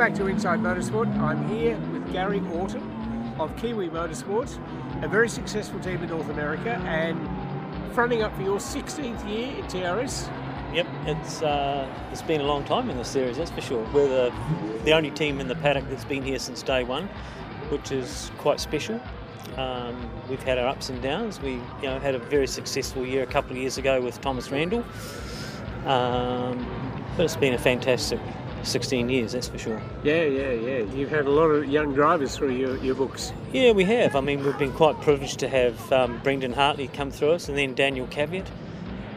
back to Inside Motorsport. I'm here with Gary Orton of Kiwi Motorsports, a very successful team in North America, and fronting up for your 16th year in TRS. Yep, it's uh, it's been a long time in the series, that's for sure. We're the, the only team in the paddock that's been here since day one, which is quite special. Um, we've had our ups and downs. We you know had a very successful year a couple of years ago with Thomas Randle, um, but it's been a fantastic 16 years, that's for sure. Yeah, yeah, yeah. You've had a lot of young drivers through your, your books. Yeah, we have. I mean, we've been quite privileged to have um, Brendon Hartley come through us and then Daniil Kvyat.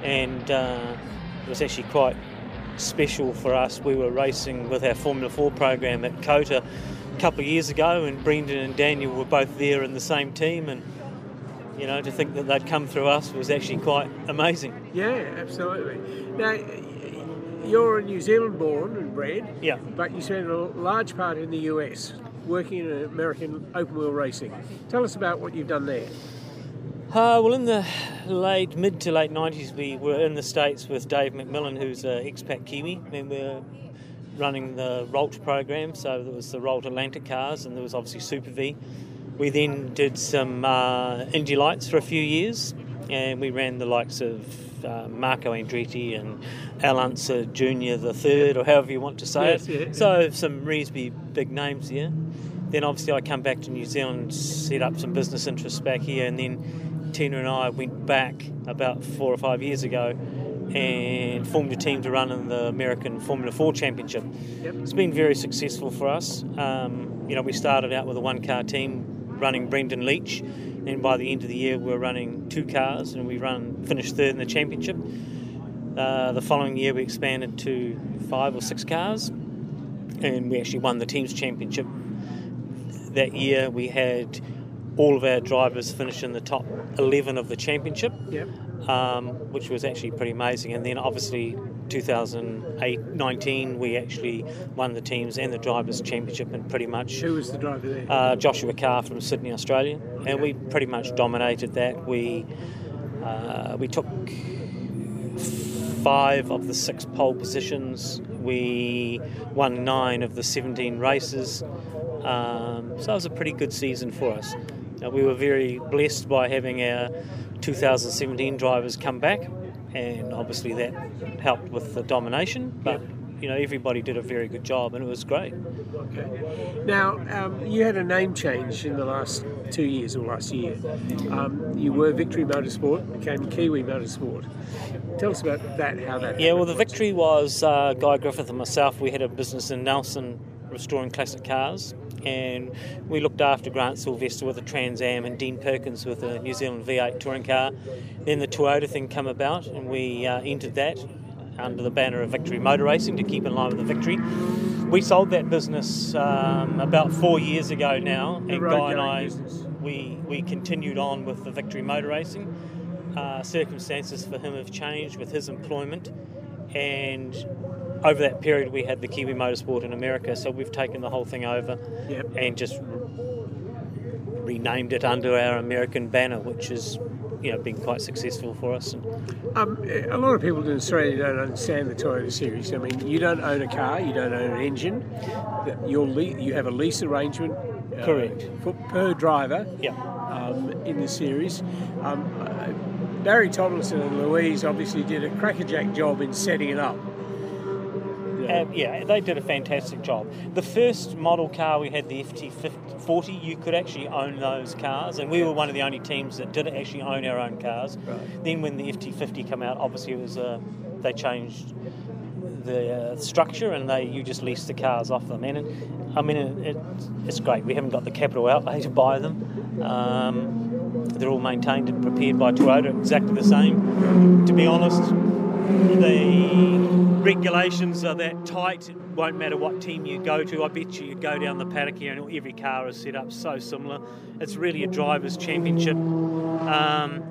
And uh, it was actually quite special for us. We were racing with our Formula 4 program at COTA a couple of years ago, and Brendon and Daniil were both there in the same team. And you know, to think that they'd come through us was actually quite amazing. Yeah, absolutely. Now, you're a New Zealand born and bred, Yeah. but you spent a large part in the US working in American open wheel racing. Tell us about what you've done there. Uh, well, in the late, mid to late 90s, we were in the States with Dave McMillan, who's an expat Kiwi, and we were running the Ralt program. So there was the Ralt Atlantic cars, and there was obviously Super V. We then did some uh, Indy Lights for a few years, and we ran the likes of uh, Marco Andretti and Al Unser Jr. the third, or however you want to say Yes, it. yeah. So some reasonably big names here. Then obviously I come back to New Zealand, set up some business interests back here, and then Tina and I went back about four or five years ago and formed a team to run in the American Formula 4 Championship. Yep. It's been very successful for us. Um, you know, we started out with a one-car team running Brendon Leitch, and by the end of the year we were running two cars, and we run finished third in the championship. Uh, the following year we expanded to five or six cars, and we actually won the teams championship. That year we had all of our drivers finish in the top 11 of the championship Yep. um, which was actually pretty amazing. And then obviously 2008 19, we actually won the teams and the drivers' championship, and pretty much Who was the driver there? uh, Joshua Car from Sydney, Australia, and we pretty much dominated that. We uh, we took five of the six pole positions. We won nine of the 17 races. Um, so it was a pretty good season for us. Uh, we were very blessed by having our 2017 drivers come back, and obviously that helped with the domination. But you know everybody did a very good job, and it was great. Okay. Now, um, you had a name change in the last two years or last year. Um, you were Victory Motorsport, became Kiwi Motorsport. Tell us about that, how that Yeah, well, the victory was uh, Guy Griffith and myself. We had a business in Nelson restoring classic cars, and we looked after Grant Sylvester with a Trans Am and Dean Perkins with a New Zealand V8 touring car. Then the Toyota thing came about, and we uh, entered that under the banner of Victory Motor Racing to keep in line with the victory. We sold that business um, about four years ago now, and Guy and I business. we we continued on with the Victory Motor Racing. Uh, circumstances for him have changed with his employment, and over that period we had the Kiwi Motorsport in America, so we've taken the whole thing over Yep. and just renamed it under our American banner, which has you know been quite successful for us. And Um, a lot of people in Australia don't understand the Toyota series. I mean, you don't own a car, you don't own an engine. Le- you have a lease arrangement. uh, Correct. For, per driver. yeah, um, in the series. Um, uh, Barry Tomlinson and Louise obviously did a crackerjack job in setting it up. Uh, yeah, they did a fantastic job. The first model car we had, the FT40, you could actually own those cars, and we were one of the only teams that did actually own our own cars. Right. Then when the FT50 came out, obviously it was uh, they changed the uh, structure and they you just lease the cars off them. And it, I mean, it, it, it's great. We haven't got the capital outlay to buy them. Um, they're all maintained and prepared by Toyota, exactly the same. To be honest, the regulations are that tight. It won't matter what team you go to. I bet you you go down the paddock here and every car is set up so similar. It's really a drivers' championship. Um,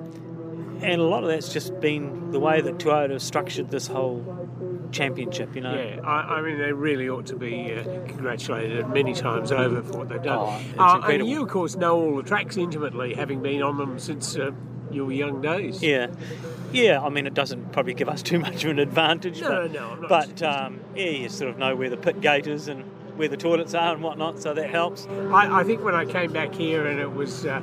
and a lot of that's just been the way that Toyota structured this whole championship, you know. Yeah, I, I mean, they really ought to be uh, congratulated many times over for what they've done. Oh, Uh, and you, of course, know all the tracks intimately, having been on them since uh, your young days. Yeah, yeah. I mean, it doesn't probably give us too much of an advantage. No, but, no, I'm not But um, yeah, you sort of know where the pit gate is, and where the toilets are and whatnot, so that helps. I, I think when I came back here and it was. Uh,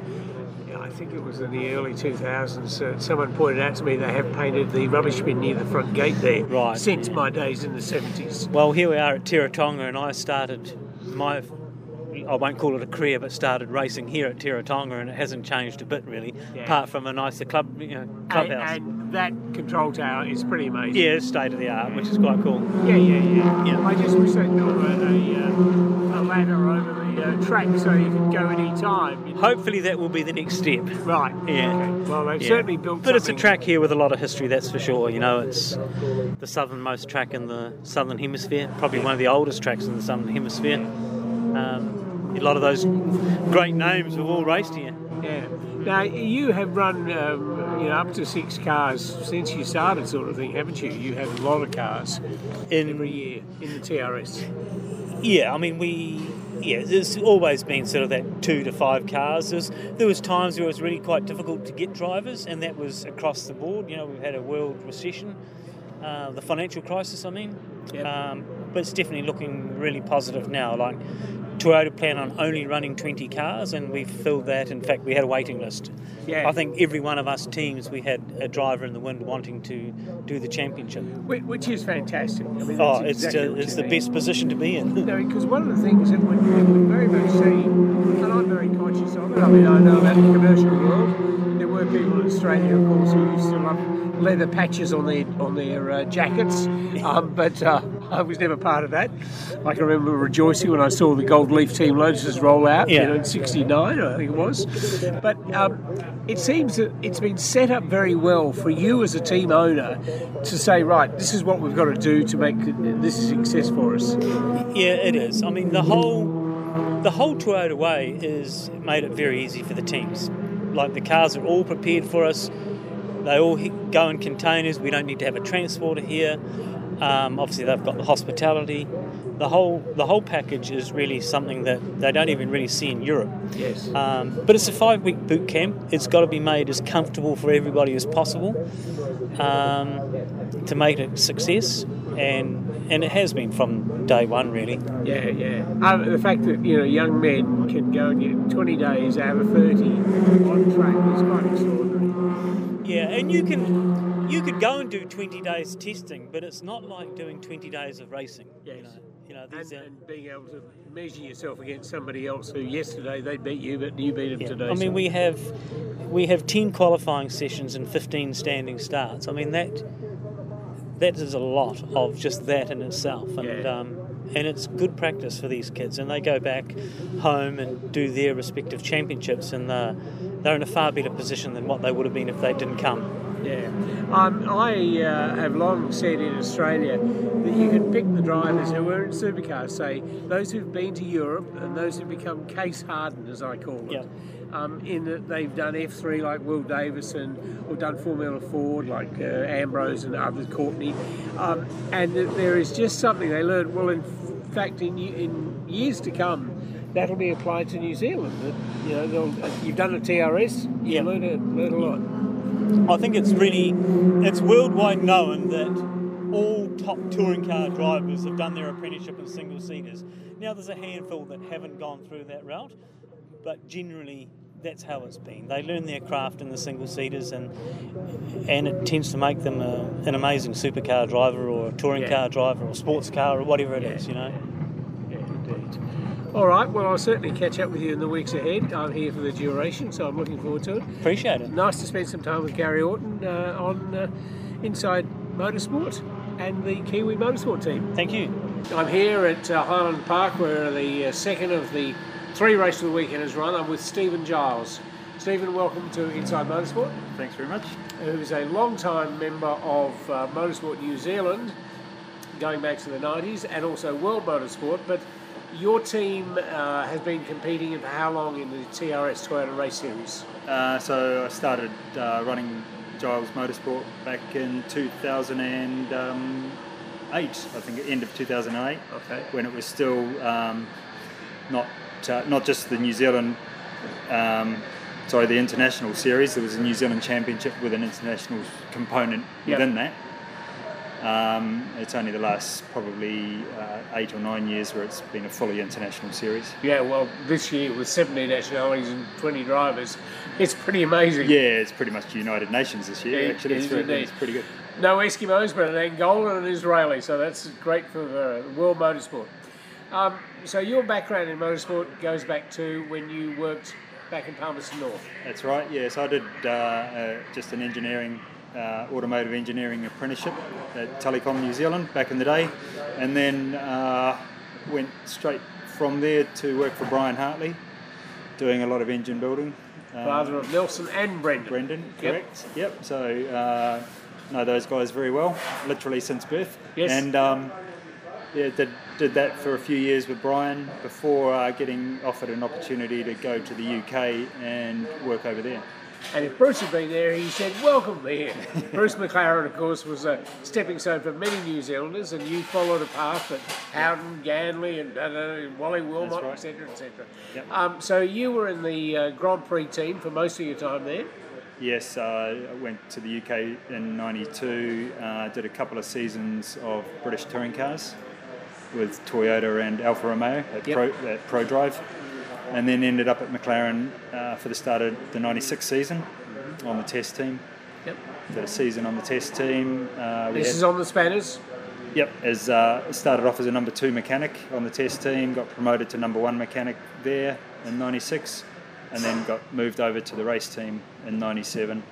I think it was in the early 2000s. Uh, someone pointed out to me they have painted the rubbish bin near the front gate there Right, since yeah. my days in the 70s. Well, here we are at Teretonga, and I started my. I won't call it a career, but started racing here at Teretonga, and it hasn't changed a bit really, Yeah. apart from a nicer club, you know, And, clubhouse. and that control tower is pretty amazing. yeah, it's state of the art, which is quite cool. Yeah, yeah, yeah. Yeah. I just wish they'd built a, a, uh, a ladder over the uh, track so you could go any time. you know. Hopefully, that will be the next step. Right. Yeah. Okay. Well, they've certainly built. But it's a track here with a lot of history, that's for sure. You know, it's the southernmost track in the southern hemisphere, probably one of the oldest tracks in the southern hemisphere. Um, a lot of those great names have all raced here. Yeah. Now you have run, um, you know, up to six cars since you started, sort of thing, haven't you? You have a lot of cars In every year in the TRS. Yeah, I mean, we. Yeah, there's always been sort of that two to five cars. There's, there was times where it was really quite difficult to get drivers, and that was across the board. You know, we've had a world recession, uh, the financial crisis. I mean, Yep. um, but it's definitely looking really positive now. Like Toyota plan on only running 20 cars, and we've filled that. In fact, we had a waiting list. Yeah. I think every one of us teams, we had a driver in the wind wanting to do the championship. Which is fantastic. I mean, Oh, it's exactly ju- it's the need. best position to be in. No, because one of the things that it would very much seem, and I'm very conscious of it, I mean, I know about the commercial world. There were people in Australia, of course, who used to love leather patches on their on their uh, jackets, um, but uh, I was never part of that. I can remember rejoicing when I saw the Gold Leaf Team Lotuses roll out, you know, in '69, I think it was. But um, it seems that it's been set up very well for you as a team owner to say, right, this is what we've got to do to make this a success for us. Yeah, it is. I mean, the whole the whole Toyota way is made it very easy for the teams. Like the cars are all prepared for us. They all go in containers. We don't need to have a transporter here. Um, obviously, they've got the hospitality. The whole the whole package is really something that they don't even really see in Europe. Yes. Um, but it's a five week boot camp. It's got to be made as comfortable for everybody as possible um, to make it a success. And and it has been from day one, really. Yeah, yeah. Um, the fact that you know young men can go and get 20 days out of 30 on go and do 20 days testing, but it's not like doing 20 days of racing. You know, you know And, these are, and being able to measure yourself against somebody else who yesterday they beat you, but you beat them yeah. today. I mean, so- we have we have 10 qualifying sessions and 15 standing starts. I mean that that is a lot of just that in itself, and Yeah. um, and it's good practice for these kids. And they go back home and do their respective championships, and they're, they're in a far better position than what they would have been if they didn't come. Yeah. Um, I uh, have long said in Australia that you can pick the drivers who are in supercars, say those who've been to Europe and those who've become case hardened, as I call it. Yep. Um, in that they've done F3 like Will Davison or done Formula Ford like uh, Ambrose and others, Courtney. Um, and that there is just something they learn. Well, in fact, in, in years to come, that'll be applied to New Zealand. That, you know, you've done a TRS, you Yep. learn, a, learn a lot. I think it's really it's worldwide known that all top touring car drivers have done their apprenticeship in single seaters. Now there's a handful that haven't gone through that route, but generally that's how it's been. They learn their craft in the single seaters and and it tends to make them a, an amazing supercar driver or a touring Yeah. car driver or sports car or whatever it Yeah. is, you know. Yeah, indeed. All right, well, I'll certainly catch up with you in the weeks ahead. I'm here for the duration, so I'm looking forward to it. Appreciate it. Nice to spend some time with Gary Orton uh, on uh, Inside Motorsport and the Kiwi Motorsport team. Thank you. I'm here at uh, Highland Park where the uh, second of the three races of the weekend is run. I'm with Stephen Giles. Stephen, welcome to Inside Motorsport, Thanks very much. who's a long-time member of uh, Motorsport New Zealand, going back to the 90s, and also World Motorsport. But your team uh, has been competing for how long in the TRS Toyota Race Series? Uh, so I started uh, running Giles Motorsport back in 2008, I think, end of 2008, Okay. when it was still um, not uh, not just the New Zealand, um, sorry, the international series. There was a New Zealand Championship with an international component Yep. within that. Um, it's only the last probably uh, eight or nine years where it's been a fully international series. Yeah, well, this year with 17 nationalities and 20 drivers, it's pretty amazing. Yeah, it's pretty much United Nations this year. Yeah, actually, it it's, it's pretty good. No Eskimos, but an Angolan and an Israeli, so that's great for the world motorsport. Um, so your background in motorsport goes back to when you worked back in Palmerston North. That's right. Yes, I did uh, uh, just an engineering, uh, automotive engineering apprenticeship at Telecom New Zealand back in the day, and then uh, went straight from there to work for Brian Hartley, doing a lot of engine building. Uh, Father of Nelson and Brendon. Brendon, Yep. correct? Yep. So uh, know those guys very well, literally since birth. Yes. And um, yeah, did did that for a few years with Brian before uh, getting offered an opportunity to go to the UK and work over there. And if Bruce had been there, he said, Welcome here. Bruce McLaren, of course, was a stepping stone for many New Zealanders, and you followed a path that Howden, Ganley, and uh, Wally Wilmot, right. etc., etc. Yep. Um, so you were in the uh, Grand Prix team for most of your time there. Yes, uh, I went to the UK in '92. Uh, did a couple of seasons of British touring cars with Toyota and Alfa Romeo at, Yep. Pro, at Prodrive, and then ended up at McLaren uh, for the start of the '96 season on the test team. Yep. Did a season on the test team. Uh, we This had- is on the Spanners. Yep, as uh, started off as a number two mechanic on the test team, got promoted to number one mechanic there in '96, and then got moved over to the race team in '97.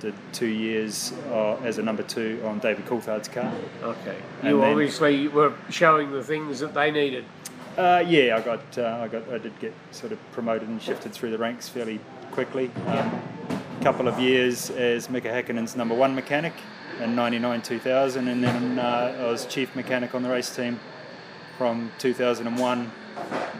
Did two years uh, as a number two on David Coulthard's car. Okay. And You then- obviously were showing the things that they needed. Uh, yeah, I got, uh, I got, I did get sort of promoted and shifted through the ranks fairly quickly. Um, couple of years as Mika Häkkinen's number one mechanic in '99, 2000, and then uh, I was chief mechanic on the race team from 2001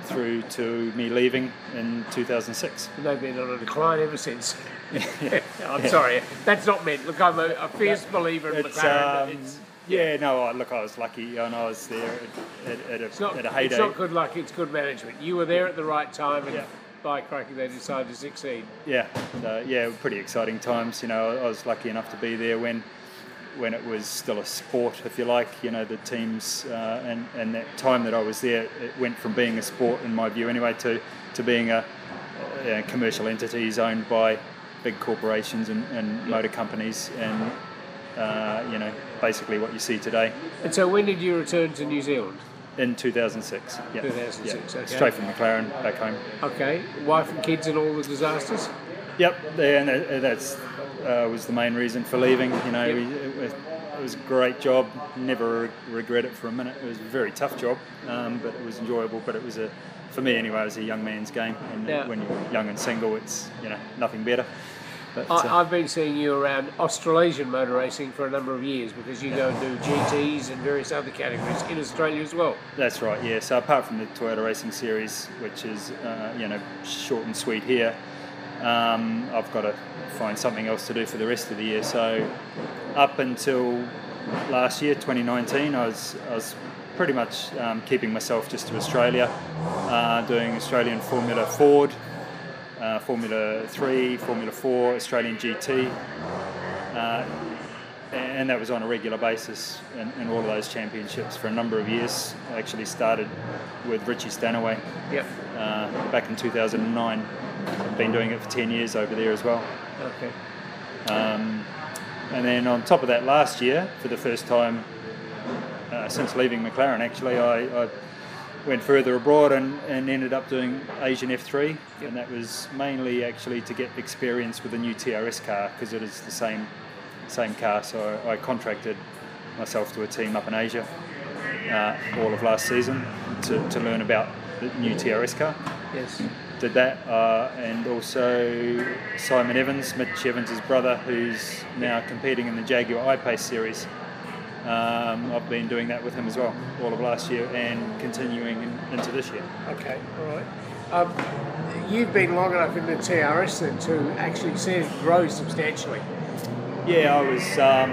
through to me leaving in 2006. And they've been on a decline ever since. I'm sorry, that's not meant. Look, I'm a, a fierce believer in It's, McLaren. um, yeah, no, I- look, I was lucky and I was there at, at, at, it's, a, not, at a it's not good luck, it's good management. You were there at the right time, and Yeah. by cracking, they decided to succeed. Yeah, so, yeah, pretty exciting times. You know, I was lucky enough to be there when when it was still a sport, if you like. You know, the teams uh, and and that time that I was there, it went from being a sport, in my view, anyway, to to being a, a commercial entities owned by big corporations and, and motor companies, and uh, you know, basically what you see today. And so, when did you return to New Zealand? In 2006, yeah, 2006, yeah. okay. straight from McLaren back home. Okay, wife and kids and all the disasters. Yep, yeah, and that- that's uh, was the main reason for leaving. You know, Yep. we, it, was, it was a great job. Never re- regret it for a minute. It was a very tough job, um, but it was enjoyable. But it was a, for me anyway, it was a young man's game. And Yeah. when you're young and single, it's you know nothing better. But I, uh, I've been seeing you around Australasian motor racing for a number of years because you go and do GTs and various other categories in Australia as well. That's right, yeah. So apart from the Toyota Racing Series, which is uh, you know short and sweet here, um, I've got to find something else to do for the rest of the year. So up until last year, 2019, I was I was pretty much um, keeping myself just to Australia, uh, doing Australian Formula Ford, uh, Formula Three, Formula Four, Australian GT. Uh, and that was on a regular basis in, in all of those championships for a number of years. I actually started with Richie Stanaway Yep. uh, back in 2009. I've been doing it for 10 years over there as well. Okay. Um, and then on top of that, last year, for the first time uh, since leaving McLaren, actually, I, I went further abroad and, and ended up doing Asian F3, and that was mainly actually to get experience with the new TRS car because it is the same same car. So I, I contracted myself to a team up in Asia uh, all of last season to, to learn about the new TRS car Yes. did that, uh, and also Simon Evans, Mitch Evans' brother, who's now competing in the Jaguar I-Pace series. Um, I've been doing that with him as well, all of last year and continuing in, into this year. Okay. All right. Um, you've been long enough in the TRS then to actually see it grow substantially. Yeah, I was um,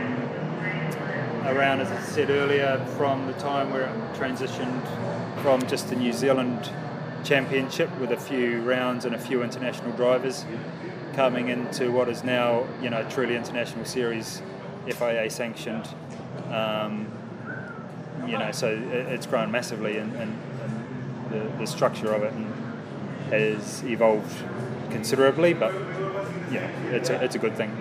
around, as I said earlier, from the time where it transitioned from just the New Zealand Championship with a few rounds and a few international drivers, coming into what is now, you know, truly international series, FIA sanctioned Um, you know, so it, it's grown massively, and, and, and the, the structure of it has evolved considerably. But yeah, it's a, it's a good thing.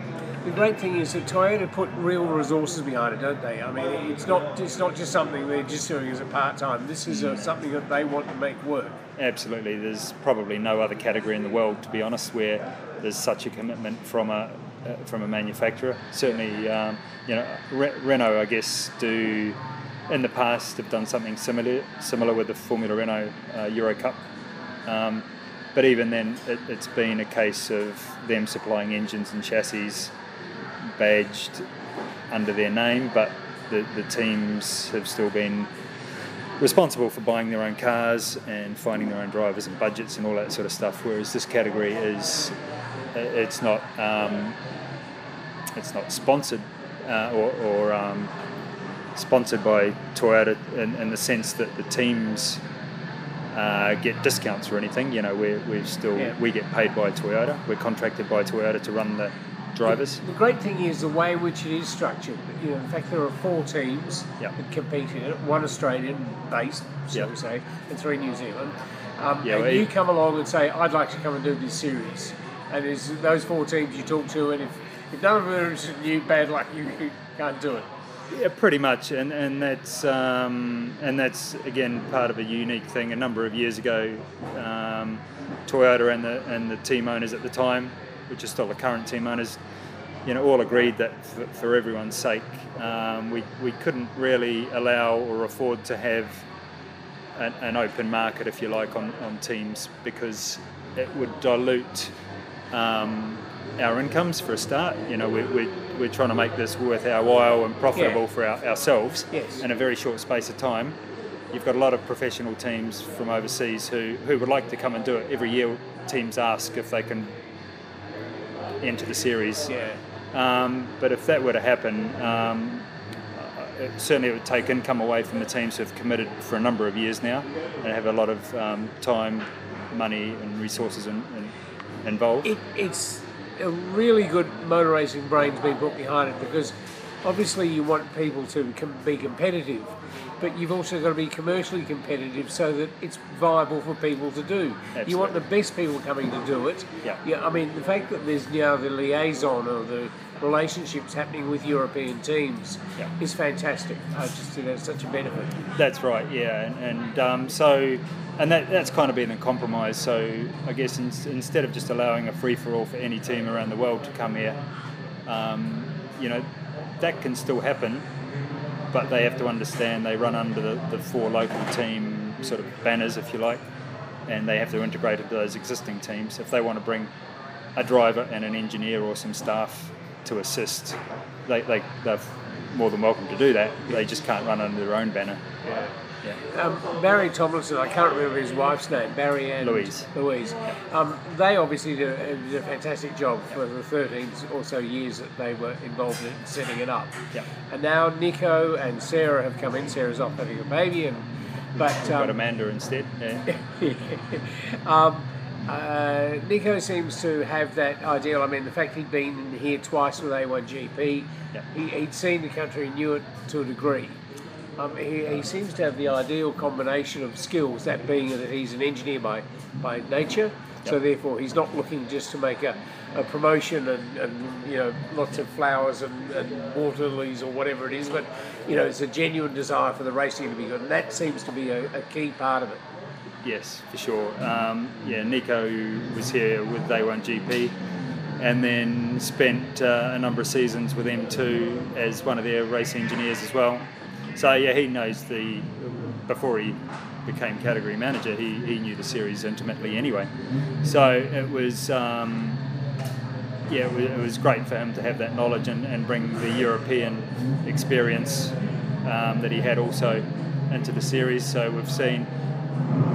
The great thing is that Toyota put real resources behind it, don't they? I mean, it's not it's not just something they're just doing as a part time. This is a, something that they want to make work. Absolutely, there's probably no other category in the world, to be honest, where there's such a commitment from a uh, from a manufacturer. Certainly, um, you know, Re- Renault, I guess, do in the past have done something similar similar with the Formula Renault uh, Euro Cup. Um, but even then, it, it's been a case of them supplying engines and chassis badged under their name, but the, the teams have still been responsible for buying their own cars and finding their own drivers and budgets and all that sort of stuff. Whereas this category is, it's not, um, it's not sponsored uh, or, or um, sponsored by Toyota in, in, the sense that the teams uh, get discounts or anything. You know, we're, we're still yeah. we get paid by Toyota. We're contracted by Toyota to run the drivers. The, the, great thing is the way in which it is structured. You know, in fact, there are four teams yep. that compete in it. One Australian based, so yep. we say, and three New Zealand. Um, yeah, and well, you come along and say, "I'd like to come and do this series," and there's those four teams you talk to, and if, if none of them are interested in you, bad luck, you, you can't do it. Yeah, pretty much, and and that's um, and that's again part of a unique thing. A number of years ago, um, Toyota and the and the team owners at the time, which are still the current team owners, you know, all agreed that for, for everyone's sake, um, we, we couldn't really allow or afford to have an, an, open market, if you like, on, on teams because it would dilute um, our incomes for a start. You know, we, we, we're trying to make this worth our while and profitable yeah. for our, ourselves yes. in a very short space of time. You've got a lot of professional teams from overseas who, who would like to come and do it. Every year, teams ask if they can enter the series. Yeah. Um, but if that were to happen, um, it, certainly it would take income away from the teams who have committed for a number of years now and have a lot of um, time, money, and resources in, in, involved. It, it's a really good motor racing brain's been put behind it because obviously you want people to com- be competitive but you've also got to be commercially competitive so that it's viable for people to do. Absolutely. You want the best people coming to do it. Yeah. yeah. I mean, the fact that there's now the liaison or the relationships happening with European teams yeah. is fantastic. I just think that's such a benefit. That's right, yeah, and, and um, so. And that, that's kind of been a compromise. So I guess in, instead of just allowing a free for all for any team around the world to come here, um, you know, that can still happen but they have to understand they run under the, the four local team sort of banners, if you like, and they have to integrate into those existing teams. If they want to bring a driver and an engineer or some staff to assist, they, they, they're more than welcome to do that. They just can't run under their own banner. Yeah. Yeah. Um, Barry Tomlinson, I can't remember his wife's name, Barry and Louise. Louise. Um, they obviously did a, did a, fantastic job for the 13 or so years that they were involved in setting it up. Yeah. And now Nico and Sarah have come in. Sarah's off having a baby, and but um, got Amanda instead. Yeah. um, uh, Nico seems to have that ideal. I mean, the fact he'd been here twice with A1GP, yep. he, he'd seen the country, and knew it to a degree. Um, he, he, seems to have the ideal combination of skills, that being that he's an engineer by, by nature, yep. so therefore he's not looking just to make a, a promotion and, and, you know lots of flowers and, and, water lilies or whatever it is, but you know it's a genuine desire for the racing to be good, and that seems to be a, a key part of it. Yes, for sure. Um, yeah, Nico was here with A1GP and then spent uh, a number of seasons with M2 as one of their race engineers as well. So yeah, he knows the before he became category manager, he, he knew the series intimately anyway. So it was um, yeah, it was, it was, great for him to have that knowledge and, and bring the European experience um, that he had also into the series. So we've seen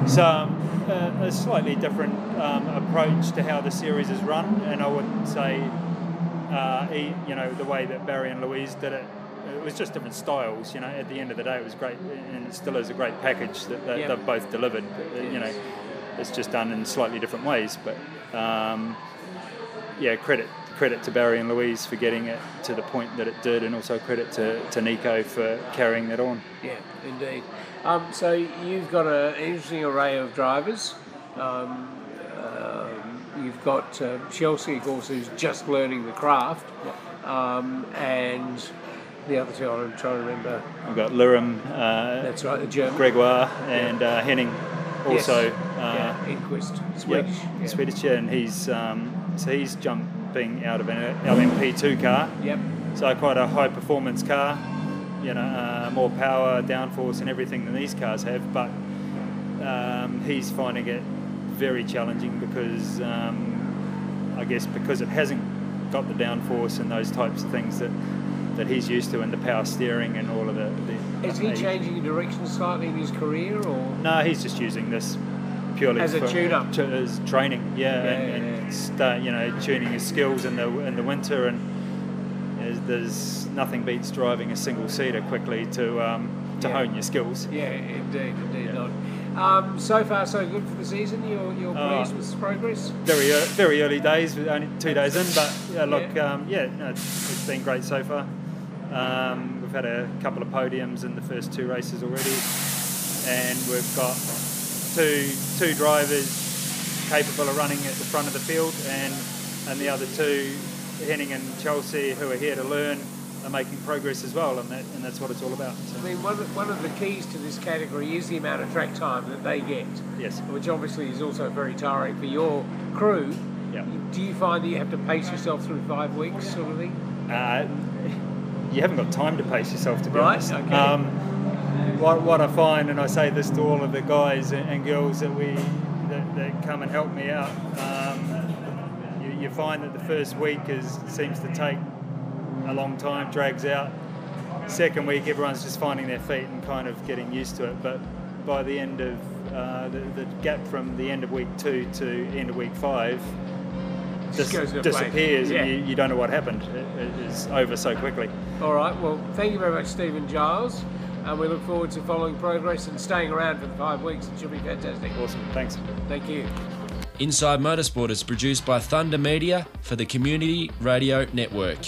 some uh, a slightly different um, approach to how the series is run, and I would say, uh, he, you know, the way that Barry and Louise did it it was just different styles. You know, at the end of the day, it was great, and it still is a great package that, that they've both delivered. You know, it's just done in slightly different ways, but um, yeah, credit credit to Barry and Louise for getting it to the point that it did, and also credit to, to Nico for carrying that on. Yeah, indeed. Um, so you've got an interesting array of drivers. Um, um, you've got uh, Chelsea, of course, who's just learning the craft, um, and the other two I'm trying to remember. We've got Lirim, uh, That's right, the German. Gregoire, and uh, Henning. Yes. Also, yeah, uh, Enqvist, yeah, Swedish. yeah. Swedish, yeah, and he's um, so he's jumping out of an LMP2 car. Yep. So quite a high performance car, you know, uh, more power, downforce, and everything than these cars have. But um, he's finding it very challenging because um, I guess because it hasn't got the downforce and those types of things that that he's used to, and the power steering and all of the. the Is he the- changing direction slightly in his career, or No, he's just using this purely As a for, tune-up? to, as training. Yeah, Yeah, and, yeah, and yeah. Start, you know, tuning your skills in the in the winter, and there's, there's nothing beats driving a single seater quickly to um, to Yeah. hone your skills. yeah, indeed, indeed Yeah. not. Um, so far, so good for the season. You're, you're Uh, pleased with progress. Very ear very early days, only two days in, but yeah, look, Yeah. Um, yeah, no, it's, it's been great so far. Um, we've had a couple of podiums in the first two races already, and we've got two two drivers capable of running at the front of the field, and and the other two, Henning and Chelsea, who are here to learn, are making progress as well, and that and that's what it's all about. So, I mean, one of, one of the keys to this category is the amount of track time that they get, yes, which obviously is also very tiring for your crew. yeah. Do you find that you have to pace yourself through five weeks, sort of thing? Uh, you haven't got time to pace yourself, to be Right, honest. okay. Um, what, what I find, and I say this to all of the guys and, and girls that we that, come and help me out, um, you, you find that the first week is seems to take a long time, drags out. Second week, everyone's just finding their feet and kind of getting used to it. But by the end of uh, the, the gap from the end of week two to end of week five Just dis- goes in a blank. disappears, Yeah. and you, you don't know what happened. It, it is over so quickly. All right. Well, thank you very much, Stephen Giles, and we look forward to following progress and staying around for the five weeks. It should be fantastic. Awesome. Thanks. Thank you. Inside Motorsport is produced by Thunder Media for the Community Radio Network.